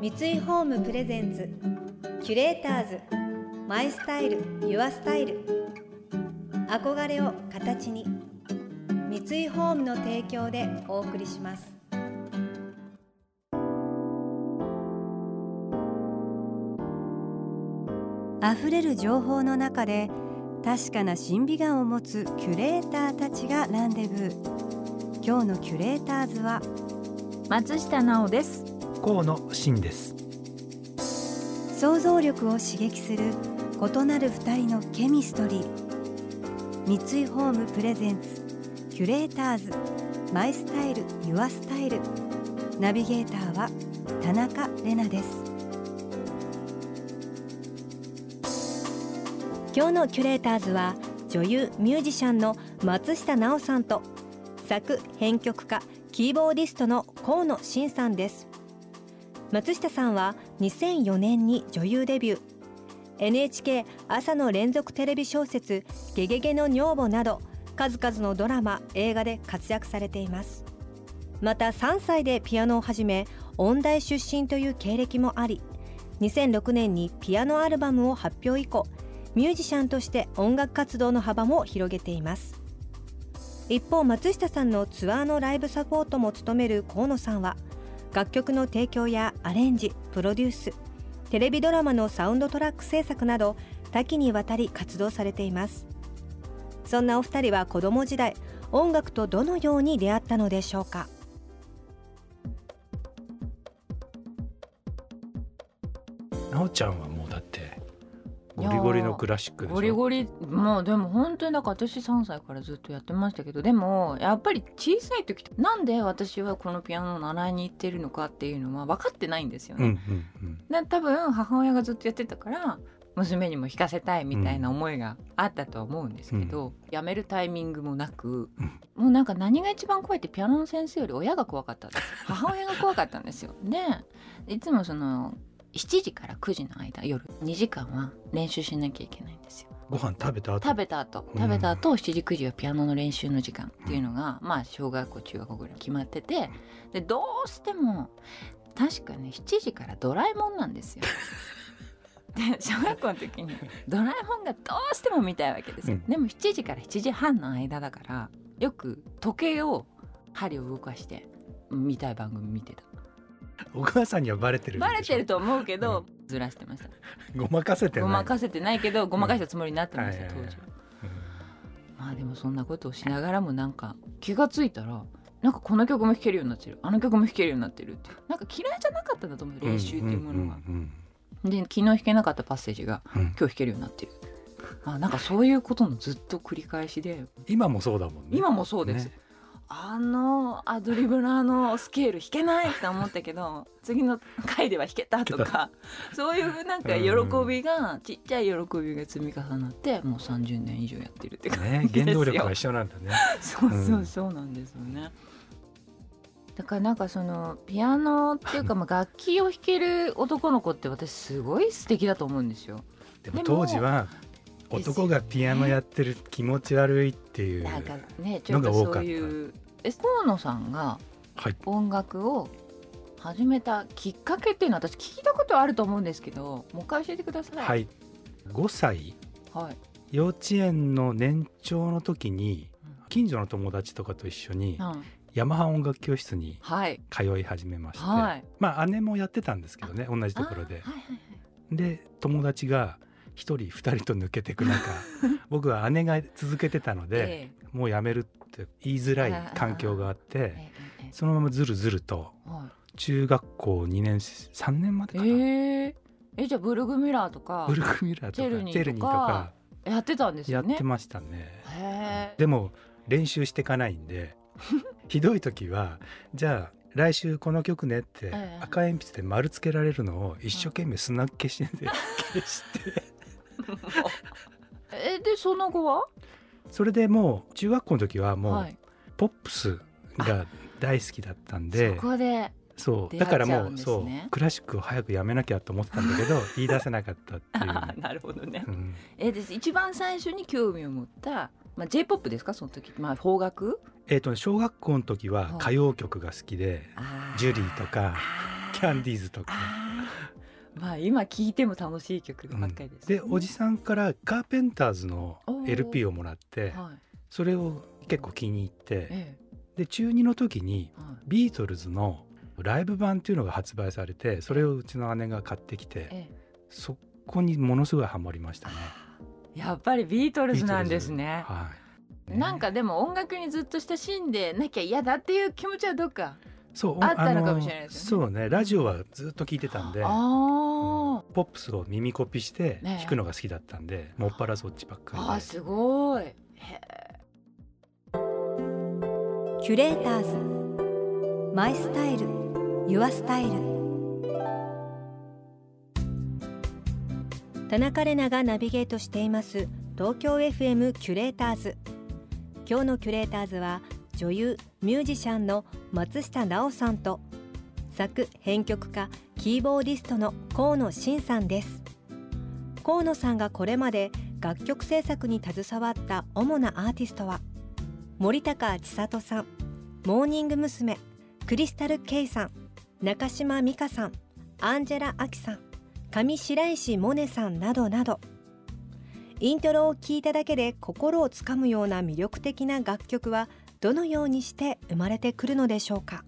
三井ホームプレゼンツキュレーターズマイスタイルユアスタイル。憧れを形に三井ホームの提供でお送りします。溢れる情報の中で確かな審美眼を持つキュレーターたちがランデブー。今日のキュレーターズは松下直です。河野真です。想像力を刺激する異なる二人のケミストリー。三井ホームプレゼンツキュレーターズ。マイスタイルユアスタイル。ナビゲーターは田中れなです。今日のキュレーターズは女優ミュージシャンの松下奈緒さんと作編曲家キーボーディストの河野真さんです。松下さんは2004年に女優デビュー。NHK 朝の連続テレビ小説「ゲゲゲの女房」など数々のドラマ映画で活躍されています。また3歳でピアノを始め音大出身という経歴もあり2006年にピアノアルバムを発表以降ミュージシャンとして音楽活動の幅も広げています。一方松下さんのツアーのライブサポートも務める河野さんは「楽曲の提供やアレンジプロデューステレビドラマのサウンドトラック制作など多岐にわたり活動されています。そんなお二人は子供時代音楽とどのように出会ったのでしょうか？なおちゃんはゴリゴリのクラシックゴリゴリもうでも本当になんか私3歳からずっとやってましたけどでもやっぱり小さい時なんで私はこのピアノを習いに行ってるのかっていうのは分かってないんですよね。うんうんうん、多分母親がずっとやってたから娘にも弾かせたいみたいな思いがあったとは思うんですけど、うん、やめるタイミングもなく、うん、もうなんか何が一番怖いってピアノの先生より親が怖かったんです。母親が怖かったんですよ。でいつもその7時から9時の間夜2時間は練習しなきゃいけないんですよ。ご飯食べた後？食べた後。食べた後、うん、7時9時はピアノの練習の時間っていうのが、うん、まあ小学校中学校ぐらい決まっててでどうしても確かね7時からドラえもんなんですよ。で小学校の時にドラえもんがどうしても見たいわけですよ、うん、でも7時から7時半の間だからよく時計を針を動かして見たい番組見てた お母さんにはバレてるバレてると思うけど、うん、ずらしてました。ごまかせてごまかせてないけどごまかしたつもりになってました、当時は、まあでもそんなことをしながらもなんか気が付いたらなんかこの曲も弾けるようになってる。あの曲も弾けるようになってるってなんか嫌いじゃなかったんだと思う練習っていうものが、で昨日弾けなかったパッセージが、今日弾けるようになってる。あなんかそういうことのずっと繰り返しで。今もそうだもんね。今もそうです、ねあのアドリブのあのスケール弾けないって思ったけど 次の回では弾けたとかそういうなんか喜びが、ちっちゃい喜びが積み重なってもう30年以上やってるって感じですよ、ね、原動力は一緒なんだね。そうそうそうなんですよね、うん、だからなんかそのピアノっていうかまあ楽器を弾ける男の子って私すごい素敵だと思うんですよ。でも当時は男がピアノやってる気持ち悪いっていうのが多かった。え河野さんが音楽を始めたきっかけっていうのは私聞いたことあると思うんですけどもう一回教えてください。はい、5歳、はい、幼稚園の年長の時に近所の友達とかと一緒に、ヤマハ音楽教室に通い始めまして、はい、まあ姉もやってたんですけどね同じところで。はいはいはい、で友達が1人2人と抜けていく中 僕は姉が続けてたので、ええ、もうやめるって言いづらい環境があって、え、そのままずるずると中学校2年3年までかな。ええ。じゃあブルグミラーとかブルグミラーとかチェルニーとかやってたんですよね。やってましたね。でも練習していかないんで ひどい時はじゃあ来週この曲ねって赤鉛筆で丸つけられるのを一生懸命砂消しで 消して えでその後は？それでもう中学校の時はもう、ポップスが大好きだったんでそこでそうだからもうそうクラシックを早くやめなきゃと思ってたんだけど言い出せなかったっていう。なるほどね、うん、えです一番最初に興味を持った、まあ、j p o p ですか？その時、まあ、邦楽？えーと、小学校の時は歌謡曲が好きで、ジュリーとかキャンディーズとか。まあ今聴いても楽しい曲ばっかりです、ね。うん、でおじさんからカーペンターズの LP をもらって、はい、それを結構気に入って、ええ、で中2の時にビートルズのライブ版っていうのが発売されてそれをうちの姉が買ってきて、ええ、そこにものすごいハマりましたね。やっぱりビートルズなんですね。はい、ね、なんかでも音楽にずっと親しんでなきゃ嫌だっていう気持ちはどっかそうあったのかもしれないですよね。そうねラジオはずっと聞いてたんで、うん、ポップスを耳コピして弾くのが好きだったんで、ね、もっぱらそっちばっかりあすごい。キュレーターズ。 My style. Your style.田中麗奈がナビゲートしています東京 FM キュレーターズ。今日のキュレーターズは女優ミュージシャンの松下奈緒さんと作編曲家キーボーディストの河野伸さんです河野さんがこれまで楽曲制作に携わった主なアーティストは森高千里さんモーニング娘。クリスタル・ケイさん中島美嘉さんアンジェラ・アキさん上白石萌音さんなどなどイントロを聴いただけで心をつかむような魅力的な楽曲はどのようにして生まれてくるのでしょうか？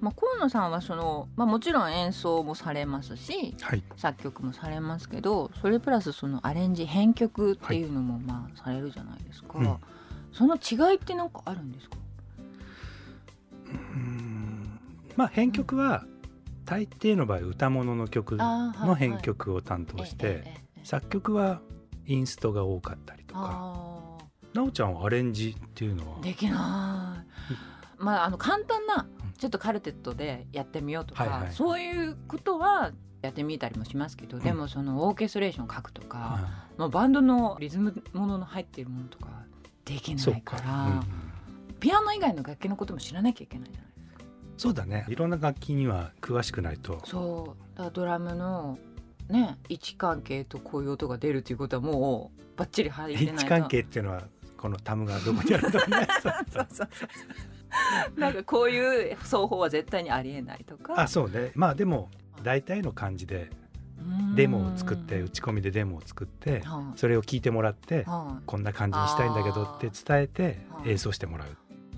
まあ、河野さんはその、まあ、もちろん演奏もされますし、はい、作曲もされますけどそれプラスそのアレンジ編曲っていうのもまあされるじゃないですか、はいうん、その違いって何かあるんですか？うん。まあ編曲は大抵の場合歌物の曲の編曲を担当して作曲はインストが多かったりとか。なおちゃんはアレンジっていうのは？できない。まああの簡単なちょっとカルテットでやってみようとか、はいはい、そういうことはやってみたりもしますけど、うん、でもそのオーケストレーション書くとか、うん、バンドのリズムものの入っているものとかできないから、うん、ピアノ以外の楽器のことも知らなきゃいけないじゃないですか。そうだね。いろんな楽器には詳しくないと。そう。だドラムのね位置関係とこういう音が出るということはもうバッチリ入ってないと。位置関係っていうのはこのタムがどこにあるとかね。なんかこういう奏法は絶対にありえないとか。あそうね。まあでも大体の感じでデモを作って打ち込みでデモを作ってそれを聞いてもらってこんな感じにしたいんだけどって伝えて演奏してもらう。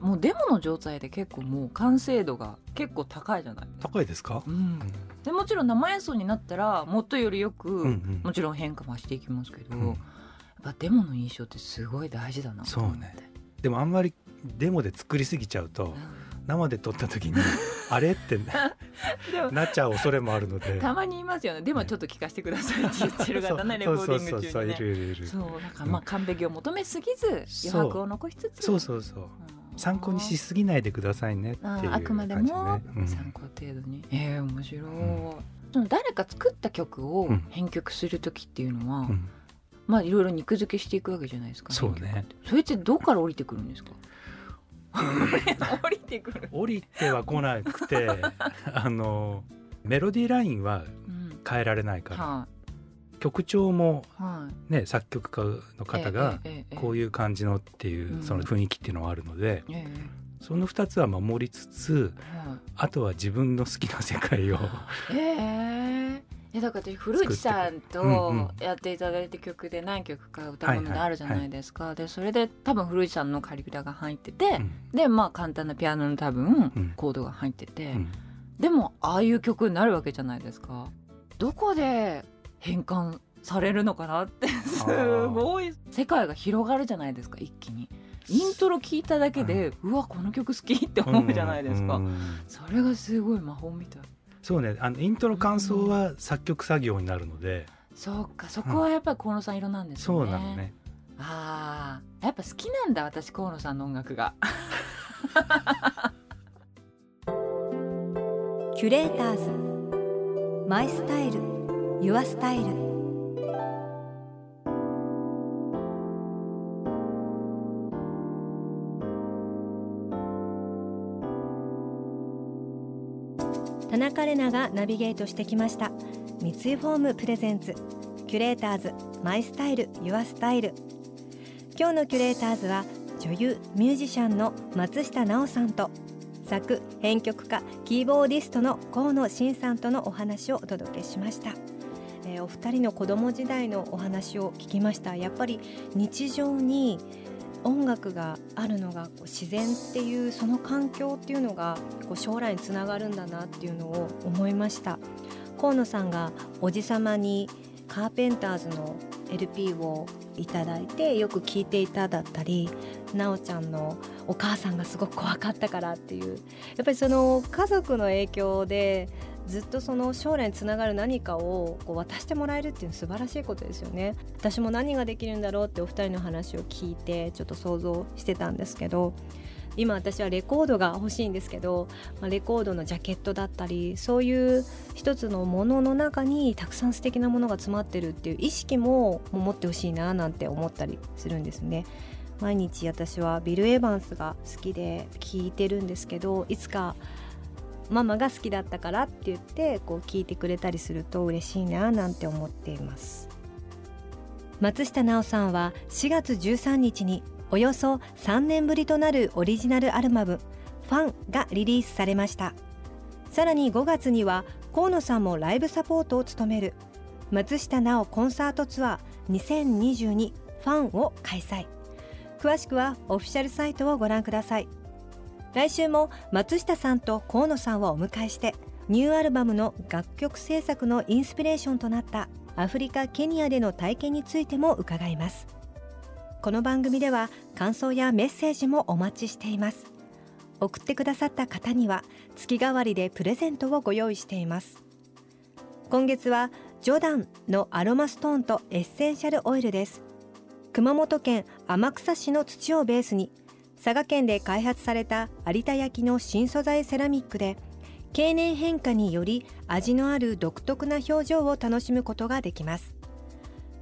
もうデモの状態で結構もう完成度が結構高いじゃない高いですか、うん、でもちろん生演奏になったらもっとよりよく、うんうん、もちろん変化はしていきますけど、うんぱデモの印象ってすごい大事だなそうね。でもあんまりデモで作りすぎちゃうと、うん、生で撮った時に あれってなっちゃう恐れもあるので。たまに言いますよね。でもちょっと聞かせてくださいって言ってる方ねレコーディング中にね。そうなんかまあ完璧を求めすぎず余白を残しつつ。そうそうそう、うん。参考にしすぎないでくださいねっていう、ね、あくまでも参考程度に、うん、えー、面白い、うん、その誰か作った曲を編曲する時っていうのは、うんまあいろいろ肉付けしていくわけじゃないですか、そうね。それってどこから降りてくるんですか？降りてくる。降りては来なくて あのメロディーラインは変えられないから、うんは曲調もね、はい、作曲家の方がこういう感じのっていうその雰囲気っていうのはあるので、ええその2つは守りつつ、あとは自分の好きな世界をええだから古市さんとやっていただいた曲で何曲か歌物であるじゃないですか、でそれで多分古市さんのカリグラが入ってて、うん、でまあ簡単なピアノの多分コードが入ってて、うん、でもああいう曲になるわけじゃないですか。どこで変換されるのかなってすごい世界が広がるじゃないですか一気に。イントロ聞いただけで、うわこの曲好きって思うじゃないですか、それがすごい魔法みたいそうね。あのイントロ感想は作曲作業になるので、そうかそこはやっぱり河野さん色なんですね、そうなのね。ああやっぱ好きなんだ私河野さんの音楽が。キュレーターズ。マイスタイル。ユアスタイル田中麗奈がナビゲートしてきました。三井ホーム presents。キュレーターズ。 My style. Your style.今日のキュレーターズは女優ミュージシャンの松下奈緒さんと作編曲家キーボーディストの河野伸さんとのお話をお届けしました、えー、お二人の子供時代のお話を聞きました。やっぱり日常に音楽があるのがこう自然っていうその環境っていうのがこう将来につながるんだなっていうのを思いました。河野さんがおじさまにカーペンターズの LP をいただいてよく聴いていただったりなおちゃんのお母さんがすごく怖かったからっていうやっぱりその家族の影響でずっとその将来につながる何かをこう渡してもらえるっていうのは素晴らしいことですよね私も何ができるんだろうってお二人の話を聞いてちょっと想像してたんですけど今私はレコードが欲しいんですけど、まあ、レコードのジャケットだったりそういう一つのものの中にたくさん素敵なものが詰まってるっていう意識も持ってほしいななんて思ったりするんですね。毎日私はビル・エヴァンスが好きで聴いてるんですけどいつかママが好きだったからって言ってこう聞いてくれたりすると嬉しいななんて思っています。松下奈緒さんは4月13日におよそ3年ぶりとなるオリジナルアルバム「ファン」がリリースされました。さらに5月には河野さんもライブサポートを務める松下奈緒コンサートツアー2022ファンを開催。詳しくはオフィシャルサイトをご覧ください。来週も松下さんと河野さんをお迎えしてニューアルバムの楽曲制作のインスピレーションとなったアフリカ・ケニアでの体験についても伺います。この番組では感想やメッセージもお待ちしています。送ってくださった方には月替わりでプレゼントをご用意しています。今月はジョダンのアロマストーンとエッセンシャルオイルです。熊本県天草市の土をベースに佐賀県で開発された有田焼の新素材セラミックで経年変化により味のある独特な表情を楽しむことができます。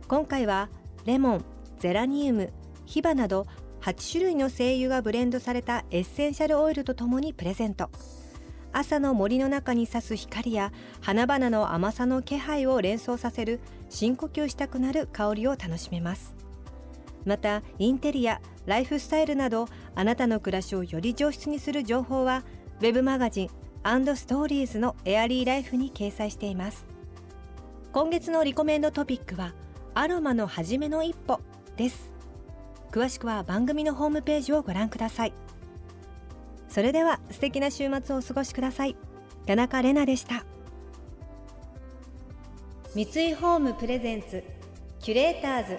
今回はレモンゼラニウムヒバなど8種類の精油がブレンドされたエッセンシャルオイルとともにプレゼント。朝の森の中に差す光や花々の甘さの気配を連想させる深呼吸したくなる香りを楽しめます。またインテリアライフスタイルなどあなたの暮らしをより上質にする情報は web マガジンストーリーズのエアリーライフに掲載しています。今月のリコメンドトピックはアロマの初めの一歩です。詳しくは番組のホームページをご覧ください。それでは素敵な週末をお過ごしください。田中れなでした。三井ホームプレゼンツキュレーターズ。